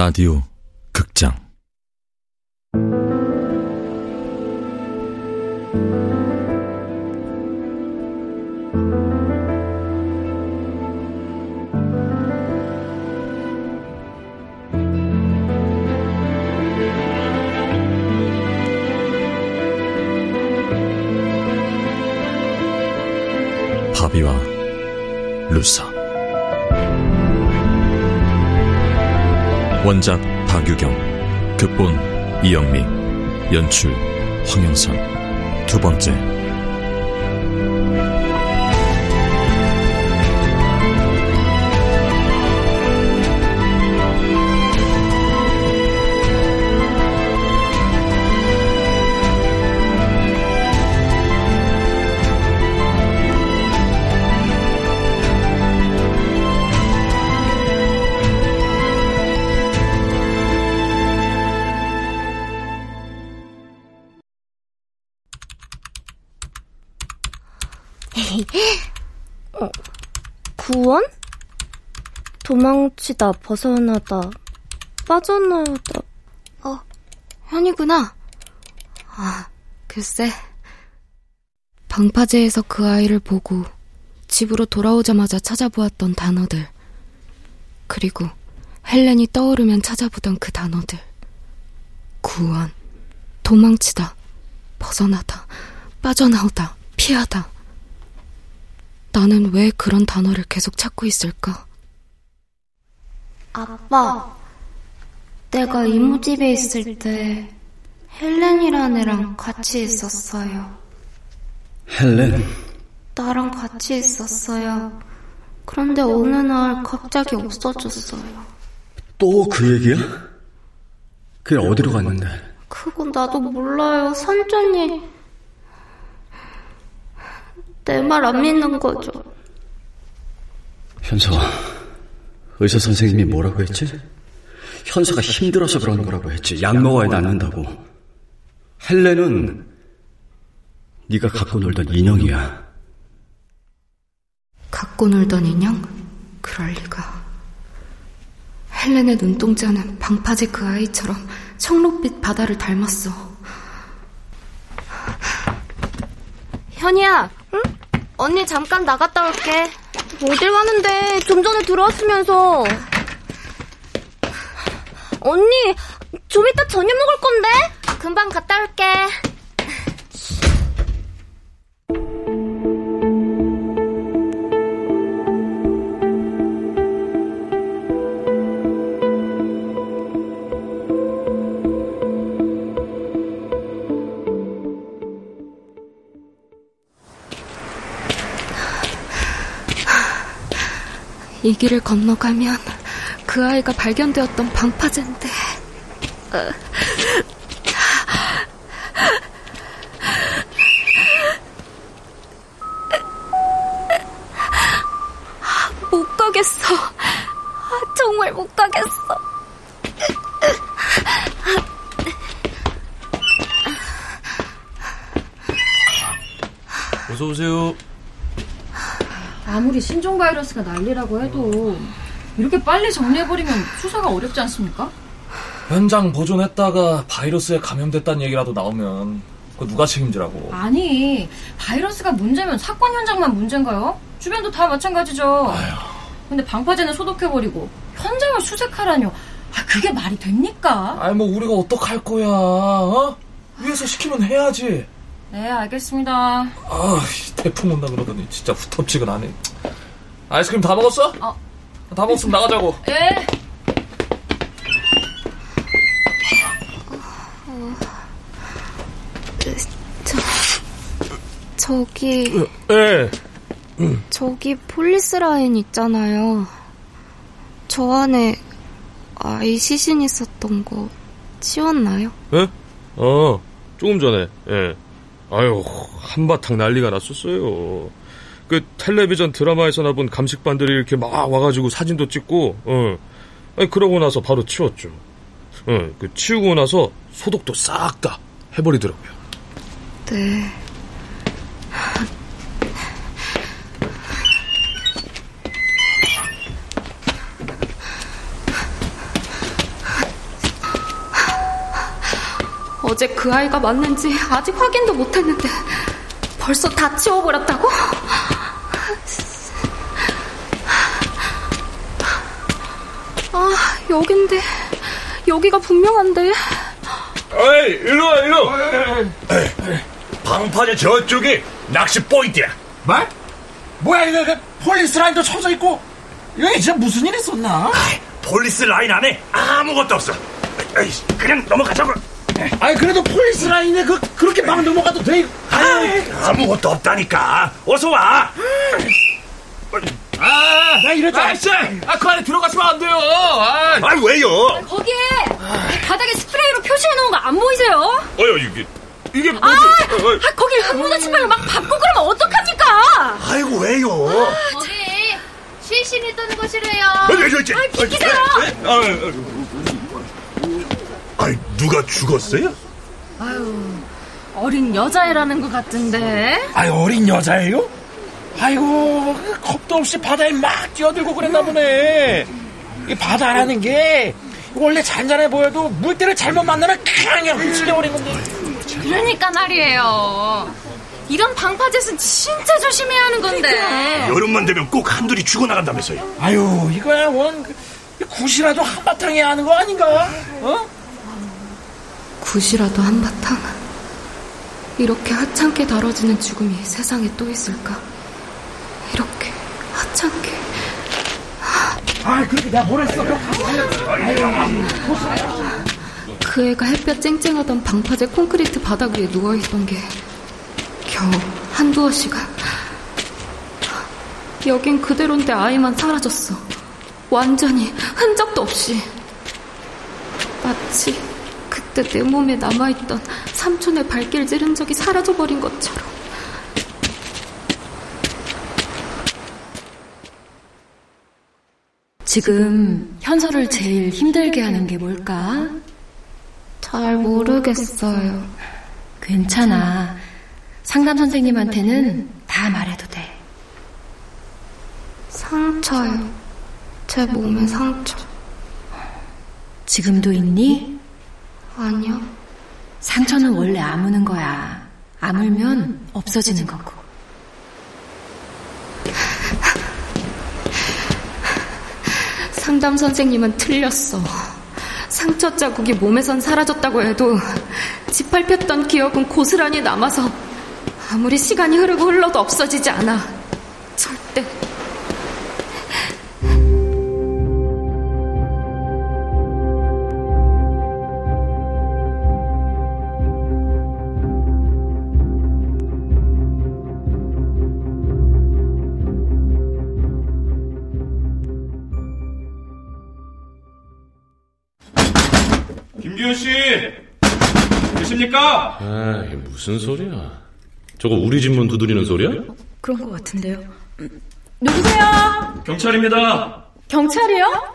라디오 극장 원작 박유경 극본 이영미 연출 황영선. 두 번째 구원? 도망치다, 벗어나다, 빠져나오다. 어, 현이구나. 아, 글쎄. 방파제에서 그 아이를 보고 집으로 돌아오자마자 찾아보았던 단어들. 그리고 헬렌이 떠오르면 찾아보던 그 단어들. 구원, 도망치다, 벗어나다, 빠져나오다, 피하다. 나는 왜 그런 단어를 계속 찾고 있을까? 아빠, 내가 이모집에 있을 때 헬렌이라는 애랑 같이 있었어요. 헬렌? 나랑 같이 있었어요. 그런데 어느 날 갑자기 없어졌어요. 또 그 얘기야? 그게 어디로 갔는데? 그건 나도 몰라요. 산전이 내 말 안 믿는 거죠. 현서아, 의사 선생님이 뭐라고 했지? 현서가 힘들어서 그런 거라고 했지. 약 먹어야 낫는다고. 헬렌은 네가 갖고 놀던 인형이야. 갖고 놀던 인형? 그럴 리가. 헬렌의 눈동자는 방파제 그 아이처럼 청록빛 바다를 닮았어. 현이야, 응? 언니 잠깐 나갔다 올게. 어딜 가는데? 좀 전에 들어왔으면서. 언니, 좀 이따 저녁 먹을 건데? 금방 갔다 올게. 이 길을 건너가면 그 아이가 발견되었던 방파제인데. 못 가겠어. 정말 못 가겠어. 어서 오세요. 아무리 신종 바이러스가 난리라고 해도 이렇게 빨리 정리해버리면 수사가 어렵지 않습니까? 현장 보존했다가 바이러스에 감염됐다는 얘기라도 나오면 그 누가 책임지라고? 아니 바이러스가 문제면 사건 현장만 문제인가요? 주변도 다 마찬가지죠. 아휴. 근데 방파제는 소독해버리고 현장을 수색하라뇨. 아 그게 말이 됩니까? 아니 뭐 우리가 어떡할 거야? 어? 위에서 시키면 해야지. 네 알겠습니다. 아 태풍 온다 그러더니 진짜 후텁지근하네. 아이스크림 다 먹었어? 어. 다 먹었으면 나가자고. 예. 저기, 예. 저기 폴리스 라인 있잖아요. 저 안에 아이 시신 있었던 거 치웠나요? 예? 어, 조금 전에, 예. 아유, 한바탕 난리가 났었어요. 그 텔레비전 드라마에서나 본 감식반들이 이렇게 막 와가지고 사진도 찍고, 어. 아니, 그러고 나서 바로 치웠죠. 어, 그 치우고 나서 소독도 싹 다 해버리더라고요. 네. 어제 그 아이가 맞는지 아직 확인도 못했는데 벌써 다 치워버렸다고? 아, 여긴데. 여기가 분명한데. 어이, 일로 와, 일로. 방파제 저쪽이 낚시 포인트야. 뭐? 뭐야, 이거, 그 폴리스 라인도 쳐져 있고. 이거 진짜 무슨 일 있었나? 폴리스 라인 안에 아무것도 없어. 에이, 그냥 넘어가자고. 아니, 그래도 폴리스 라인에 그, 그렇게 막 넘어가도 돼. 아이, 아무것도 없다니까. 어서 와. 아, 나 이럴 줄 알았어. 아, 그 안에 들어가시면 안 돼요. 아, 아 왜요? 거기에 바닥에 스프레이로 표시해 놓은 거 안 보이세요? 어여, 이게, 이게 아, 뭐지? 아 거길 흙 묻은 발로 막 밟고 그러면 어떡합니까? 아이고, 왜요? 거기 실신이 뜨는 곳이래요. 어, 저, 저, 저, 아, 비키세요. 아, 아, 아, 아이, 누가 죽었어요? 아유, 어린 여자애라는 것 같은데. 아이, 어린 여자예요? 아이고, 그 겁도 없이 바다에 막 뛰어들고 그랬나 보네. 이 바다라는 게 원래 잔잔해 보여도 물때를 잘못 만나면 그냥 훔치려버린 건데. 그러니까 말이에요. 이런 방파제는 진짜 조심해야 하는 건데. 여름만 되면 꼭 한둘이 죽어나간다면서요. 아유, 이거야 원 그, 굿이라도 한바탕 해야 하는 거 아닌가? 어? 굿이라도 한바탕. 이렇게 하찮게 다뤄지는 죽음이 세상에 또 있을까? 이렇게 하찮게. 아, 그렇게 내가 뭘 했어? 그 애가 햇볕 쨍쨍하던 방파제 콘크리트 바닥 위에 누워있던 게 겨우 한두어 시간. 여긴 그대로인데 아이만 사라졌어. 완전히 흔적도 없이. 마치 그때 내 몸에 남아있던 삼촌의 발길질 흔적이 사라져버린 것처럼. 지금 현서를 제일 힘들게 하는 게 뭘까? 잘 모르겠어요. 괜찮아. 상담 선생님한테는 다 말해도 돼. 상처요. 제 몸에 상처. 지금도 있니? 아니요. 상처는 원래 아무는 거야. 아물면 없어지는 거고. 상담 선생님은 틀렸어. 상처 자국이 몸에선 사라졌다고 해도 짓밟혔던 기억은 고스란히 남아서 아무리 시간이 흐르고 흘러도 없어지지 않아. 절대. 아, 이게 무슨 소리야? 저거 우리 집문 두드리는 소리야? 그런 것 같은데요. 음, 누구세요? 경찰입니다. 경찰이요?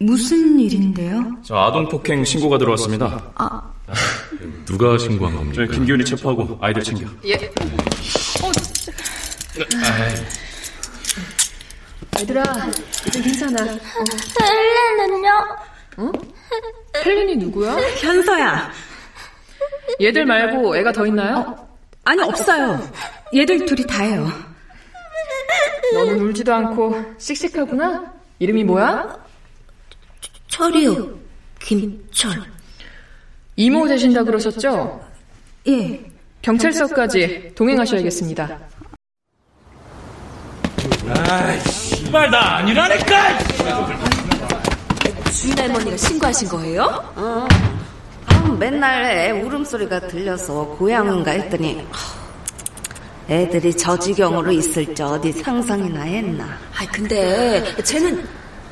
무슨 일인데요? 저 아동 폭행 신고가 들어왔습니다. 아, 누가 신고한 겁니까? 저희 김기훈이 체포하고 아이들 챙겨. 예. 어, 진짜. 얘들아, 이제 괜찮아. 어. 헬렌은요? 어? 헬렌이 누구야? 현서야. 얘들 말고 애가 더 있나요? 아니, 없어요. 얘들 둘이 다예요. 너는 울지도 않고 씩씩하구나? 이름이 뭐야? 철이요. 김철. 이모 되신다 그러셨죠? 예. 경찰서까지 동행하셔야겠습니다. 아이, 씨발, 나 아니라니까! 주인 할머니가 신고하신 거예요? 어. 아, 맨날 애 울음소리가 들려서 고향인가 했더니 애들이 저 지경으로 있을 줄 어디 상상이나 했나. 아 근데 쟤는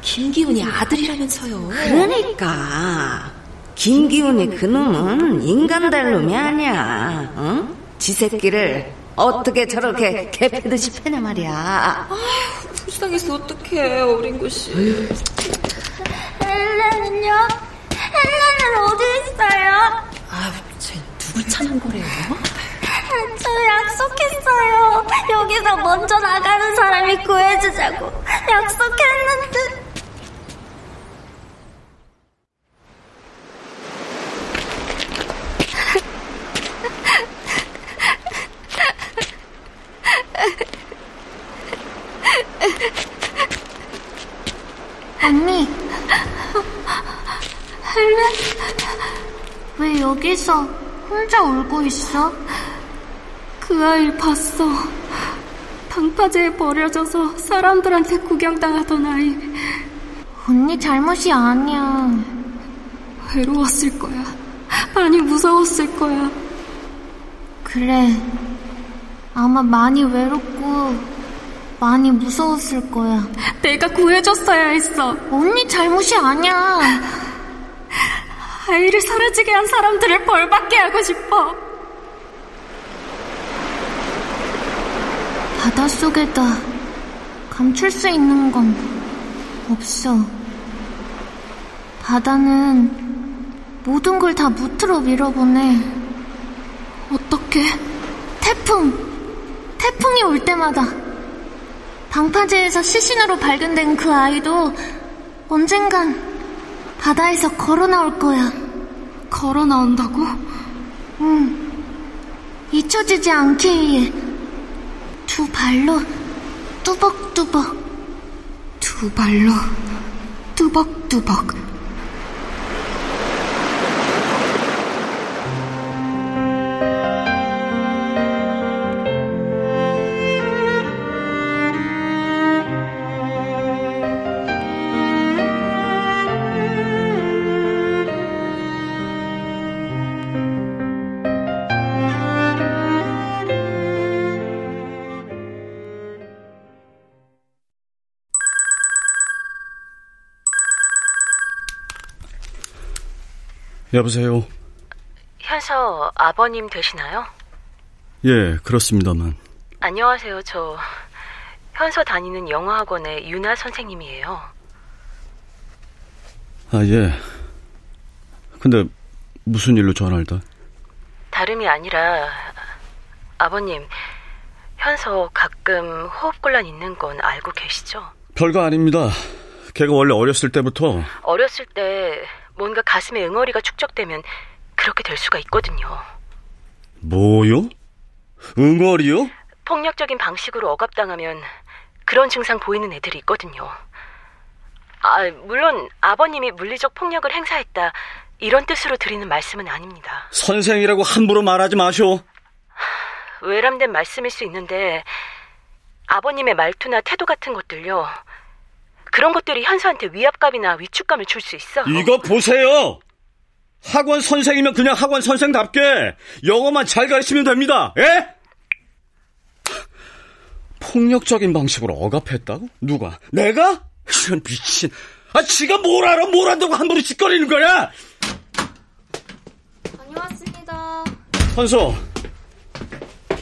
김기훈이 아들이라면서요. 그러니까 김기훈이 그놈은 인간 될 놈이 아니야. 응? 지 새끼를 어떻게 저렇게 개패듯이 패냐 말이야. 아, 불쌍해서 어떡해 어린 것이. 헬렌은요? 헬렌은 어디 있어요? 아, 쟤 누굴 찾는 거래요? 저 약속했어요. 여기서 먼저 나가는 사람이 구해주자고 약속했는데. 왜 여기서 혼자 울고 있어? 그 아이를 봤어. 방파제에 버려져서 사람들한테 구경당하던 아이. 언니 잘못이 아니야. 외로웠을 거야. 많이 무서웠을 거야. 그래. 아마 많이 외롭고 많이 무서웠을 거야. 내가 구해줬어야 했어. 언니 잘못이 아니야. 아이를 사라지게 한 사람들을 벌받게 하고 싶어. 바닷속에다 감출 수 있는 건 없어. 바다는 모든 걸 다 무트로 밀어보내. 어떻게? 태풍! 태풍이 올 때마다 방파제에서 시신으로 발견된 그 아이도 언젠간 바다에서 걸어 나올 거야. 걸어 나온다고? 응. 잊혀지지 않기 위해 두 발로 뚜벅뚜벅. 두 발로 뚜벅뚜벅. 여보세요. 현서 아버님 되시나요? 예, 그렇습니다만. 안녕하세요. 저 현서 다니는 영어학원의 유나 선생님이에요. 아, 예. 근데 무슨 일로 전화를 다? 다름이 아니라 아버님 현서 가끔 호흡곤란 있는 건 알고 계시죠? 별거 아닙니다. 걔가 원래 어렸을 때부터 어렸을 때 뭔가 가슴에 응어리가 축적되면 그렇게 될 수가 있거든요. 뭐요? 응어리요? 폭력적인 방식으로 억압당하면 그런 증상 보이는 애들이 있거든요. 아, 물론 아버님이 물리적 폭력을 행사했다 이런 뜻으로 드리는 말씀은 아닙니다. 선생이라고 함부로 말하지 마쇼. 외람된 말씀일 수 있는데 아버님의 말투나 태도 같은 것들요. 그런 것들이 현서한테 위압감이나 위축감을 줄 수 있어. 이거 보세요. 학원 선생이면 그냥 학원 선생답게 영어만 잘 가르치면 됩니다. 예? 폭력적인 방식으로 억압했다고? 누가? 내가? 이런 미친. 아, 지가 뭘 알아? 뭘 안다고 함부로 짓거리는 거야? 다녀왔습니다. 현서,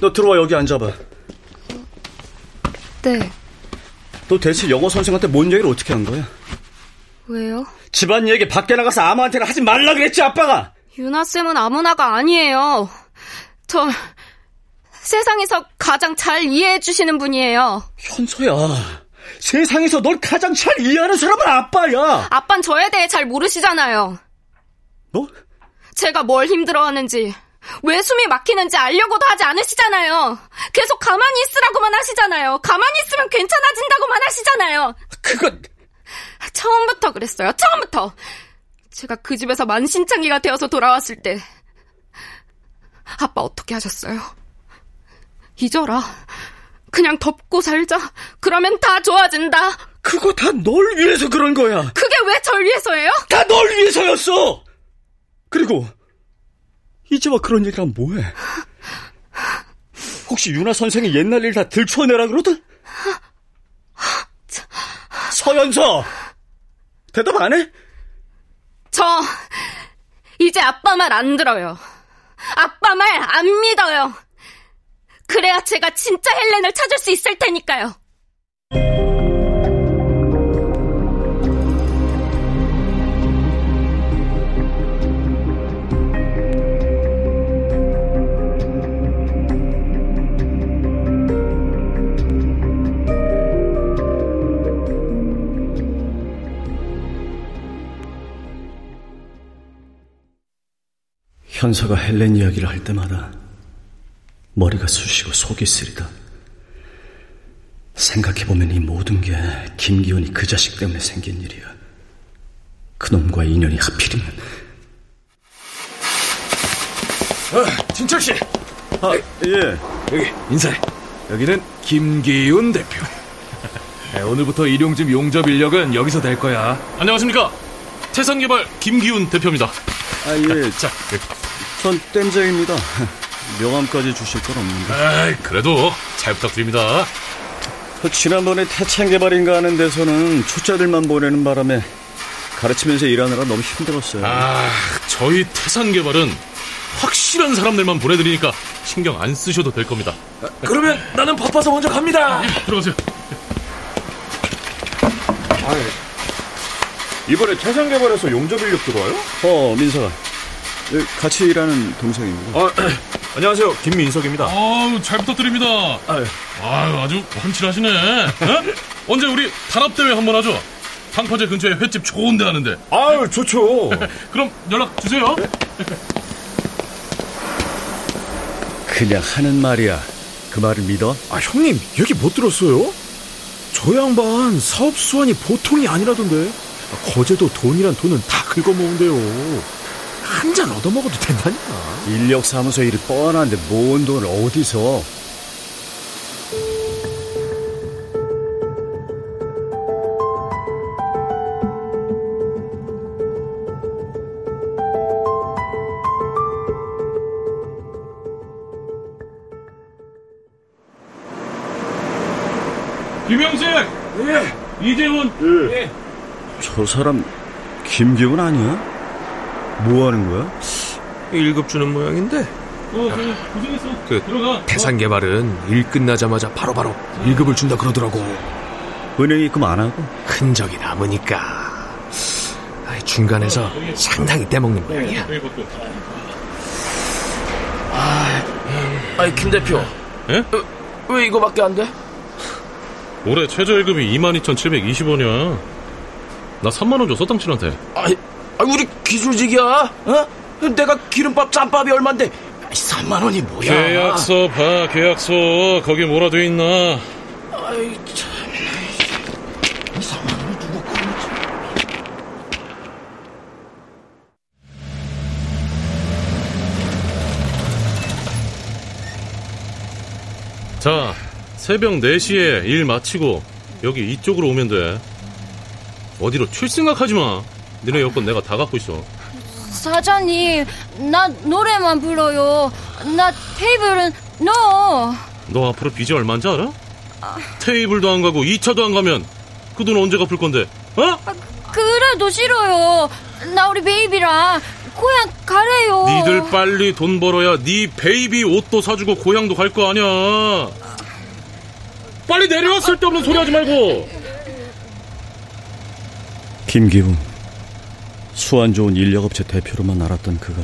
너 들어와 여기 앉아봐. 네. 너 대체 영어 선생한테 뭔 얘기를 어떻게 한 거야? 왜요? 집안 얘기 밖에 나가서 아무한테나 하지 말라 그랬지, 아빠가! 유나 쌤은 아무나가 아니에요. 저, 세상에서 가장 잘 이해해 주시는 분이에요. 현서야, 세상에서 널 가장 잘 이해하는 사람은 아빠야! 아빤 저에 대해 잘 모르시잖아요. 뭐? 제가 뭘 힘들어하는지, 왜 숨이 막히는지 알려고도 하지 않으시잖아요. 계속 가만히 있으라고만 하시잖아요. 가만히 있으면 괜찮아진다고만 하시잖아요. 그건 처음부터 그랬어요. 처음부터. 제가 그 집에서 만신창이가 되어서 돌아왔을 때 아빠 어떻게 하셨어요? 잊어라. 그냥 덮고 살자. 그러면 다 좋아진다. 그거 다 널 위해서 그런 거야. 그게 왜 절 위해서예요? 다 널 위해서였어. 그리고 이제 와 그런 얘기하면 뭐해? 혹시 유나 선생이 옛날 일 다 들춰내라 그러든? 서연서 대답 안 해? 저 이제 아빠 말 안 들어요. 아빠 말 안 믿어요. 그래야 제가 진짜 헬렌을 찾을 수 있을 테니까요. 현서가 헬렌 이야기를 할 때마다 머리가 쑤시고 속이 쓰리다. 생각해보면 이 모든 게 김기훈이 그 자식 때문에 생긴 일이야. 그놈과 인연이 하필이면 어, 진철 씨. 아, 예. 여기 인사해. 여기는 김기훈 대표. 네, 오늘부터 일용직 용접 인력은 여기서 될 거야. 안녕하십니까. 태산개발 김기훈 대표입니다. 아, 예. 자, 전 땜장입니다. 명함까지 주실 건 없는데. 아, 그래도 잘 부탁드립니다. 그 지난번에 태창 개발인가 하는 데서는 초짜들만 보내는 바람에 가르치면서 일하느라 너무 힘들었어요. 아, 저희 태산 개발은 확실한 사람들만 보내드리니까 신경 안 쓰셔도 될 겁니다. 그러면 나는 바빠서 먼저 갑니다. 예, 들어가세요. 이번에 태산 개발에서 용접 인력 들어와요? 어, 민서가. 예, 같이 일하는 동생입니다. 아, 안녕하세요. 김민석입니다. 아우, 잘 부탁드립니다. 아유, 아주 훤칠하시네. 어? 언제 우리 단합대회 한번 하죠? 방파제 근처에 횟집 좋은 데 하는데. 아유, 좋죠. 그럼 연락 주세요. 그냥 하는 말이야. 그 말을 믿어? 아, 형님, 얘기 못 들었어요? 저 양반 사업 수완이 보통이 아니라던데. 아, 거제도 돈이란 돈은 다 긁어모은대요. 한 잔 얻어먹어도 된다니까. 인력사무소 일이 뻔한데 뭔 돈을 어디서? 김영식! 예. 이재훈! 예. 저 사람 김기훈 아니야? 뭐 하는 거야? 1급 주는 모양인데. 어, 그래, 고생했어. 그 들어가. 태산개발은 일 끝나자마자 바로바로 1급을 준다 그러더라고. 은행 입금 안 하고? 흔적이 남으니까. 중간에서 상당히 떼먹는 모양이야. 아니 김 대표. 예? 어, 왜 이거밖에 안 돼? 올해 최저임금이 22,720원이야. 나 3만원 줬어, 당신한테. 아이, 아, 우리 기술직이야. 어? 내가 기름밥 짬밥이 얼만데 3만 원이 뭐야? 계약서 봐, 계약서. 거기 뭐라 돼 있나? 아이 참. 3만 원이 누구 거지? 자, 새벽 4시에 일 마치고 여기 이쪽으로 오면 돼. 어디로 튈 생각하지 마. 니네 여권 내가 다 갖고 있어. 사장님, 나 노래만 불러요. 나 테이블은 no. 너 앞으로 빚이 얼마인지 알아? 테이블도 안 가고 2차도 안 가면 그 돈 언제 갚을 건데? 어? 그래도 싫어요. 나 우리 베이비랑 고향 가래요. 니들 빨리 돈 벌어야 네 베이비 옷도 사주고 고향도 갈 거 아니야. 빨리 내려와 쓸데없는 소리 하지 말고. 김기훈. 수완 좋은 인력업체 대표로만 알았던 그가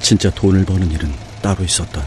진짜 돈을 버는 일은 따로 있었다.